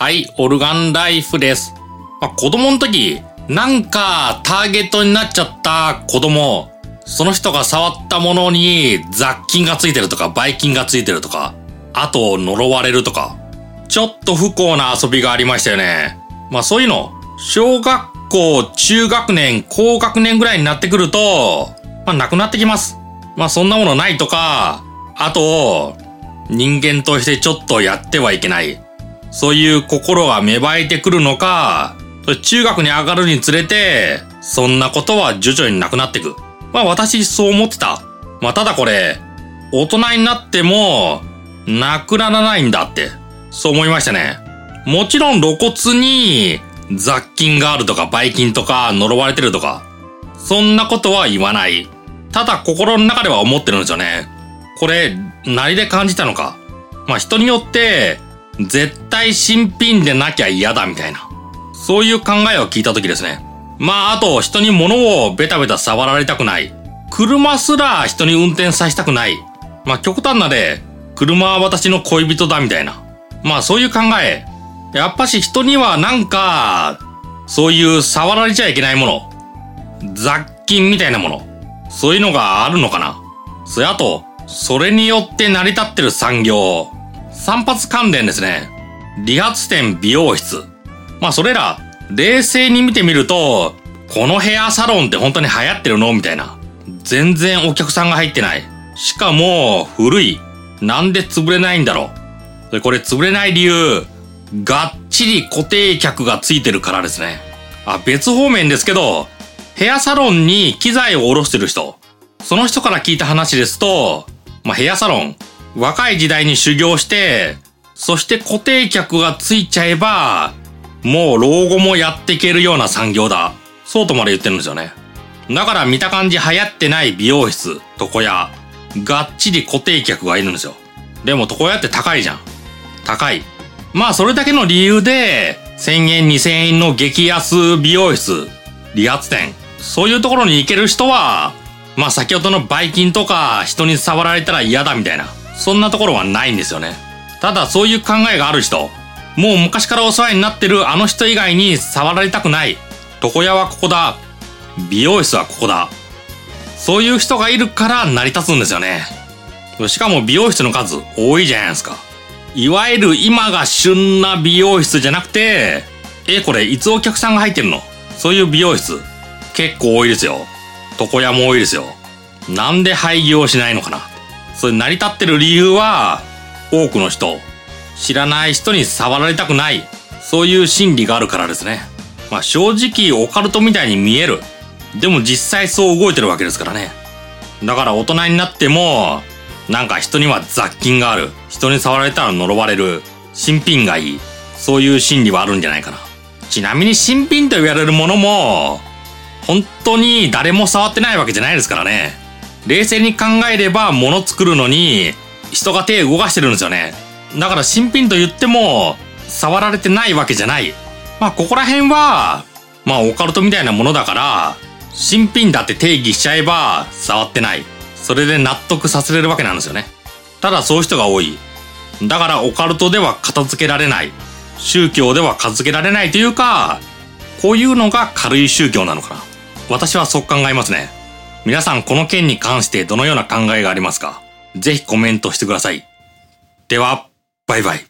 はい、オルガンライフです。まあ、子供の時、なんかターゲットになっちゃった子供、その人が触ったものに雑菌がついてるとか、ばい菌がついてるとか、あと呪われるとか、ちょっと不幸な遊びがありましたよね。まあそういうの、小学校、中学年、高学年ぐらいになってくると、まあなくなってきます。まあそんなものないとか、あと、人間としてちょっとやってはいけない。そういう心が芽生えてくるのか、中学に上がるにつれて、そんなことは徐々になくなっていく。まあ私そう思ってた。まあただこれ、大人になっても、なくならないんだって、そう思いましたね。もちろん露骨に雑菌があるとか、ばい菌とか、呪われてるとか、そんなことは言わない。ただ心の中では思ってるんですよね。これ、何で感じたのか。まあ人によって、絶対新品でなきゃ嫌だみたいな。そういう考えを聞いた時ですね。まあ、あと、人に物をベタベタ触られたくない。車すら人に運転させたくない。まあ、極端なで、車は私の恋人だみたいな。まあ、そういう考え。やっぱし人にはなんか、そういう触られちゃいけないもの。雑菌みたいなもの。そういうのがあるのかな。それあと、それによって成り立ってる産業。散髪関連ですね。理髪店、美容室。まあそれら、冷静に見てみると、このヘアサロンって本当に流行ってるの？みたいな。全然お客さんが入ってない。しかも、古い。なんで潰れないんだろう。で、これ潰れない理由、がっちり固定客がついてるからですね。あ、別方面ですけど、ヘアサロンに機材を下ろしてる人。その人から聞いた話ですと、まあ、ヘアサロン、若い時代に修行して、そして固定客がついちゃえば、もう老後もやっていけるような産業だ。そうとまで言ってるんですよね。だから見た感じ流行ってない美容室、床屋、がっちり固定客がいるんですよ。でも床屋って高いじゃん。高い。まあそれだけの理由で、1000円2000円の激安美容室、理髪店、そういうところに行ける人は、まあ先ほどのバイキンとか人に触られたら嫌だみたいな。そんなところはないんですよね。ただそういう考えがある人、もう昔からお世話になってるあの人以外に触られたくない。床屋はここだ。美容室はここだ。そういう人がいるから成り立つんですよね。しかも美容室の数多いじゃないですか。いわゆる今が旬な美容室じゃなくて、え、これいつお客さんが入ってるの？そういう美容室結構多いですよ。床屋も多いですよ。なんで廃業しないのかなそれ成り立ってる理由は、多くの人、知らない人に触られたくない、そういう心理があるからですね。まあ正直オカルトみたいに見える。でも実際そう動いてるわけですからね。だから大人になっても、なんか人には雑菌がある。人に触られたら呪われる。新品がいい。そういう心理はあるんじゃないかな。ちなみに新品と言われるものも、本当に誰も触ってないわけじゃないですからね。冷静に考えれば物作るのに人が手動かしてるんですよね。だから新品と言っても触られてないわけじゃない。まあここら辺はまあオカルトみたいなものだから新品だって定義しちゃえば触ってない。それで納得させれるわけなんですよね。ただそういう人が多い。だからオカルトでは片付けられない。宗教では片付けられないというか、こういうのが軽い宗教なのかな。私はそう考えますね。皆さんこの件に関してどのような考えがありますか？ぜひコメントしてください。では、バイバイ。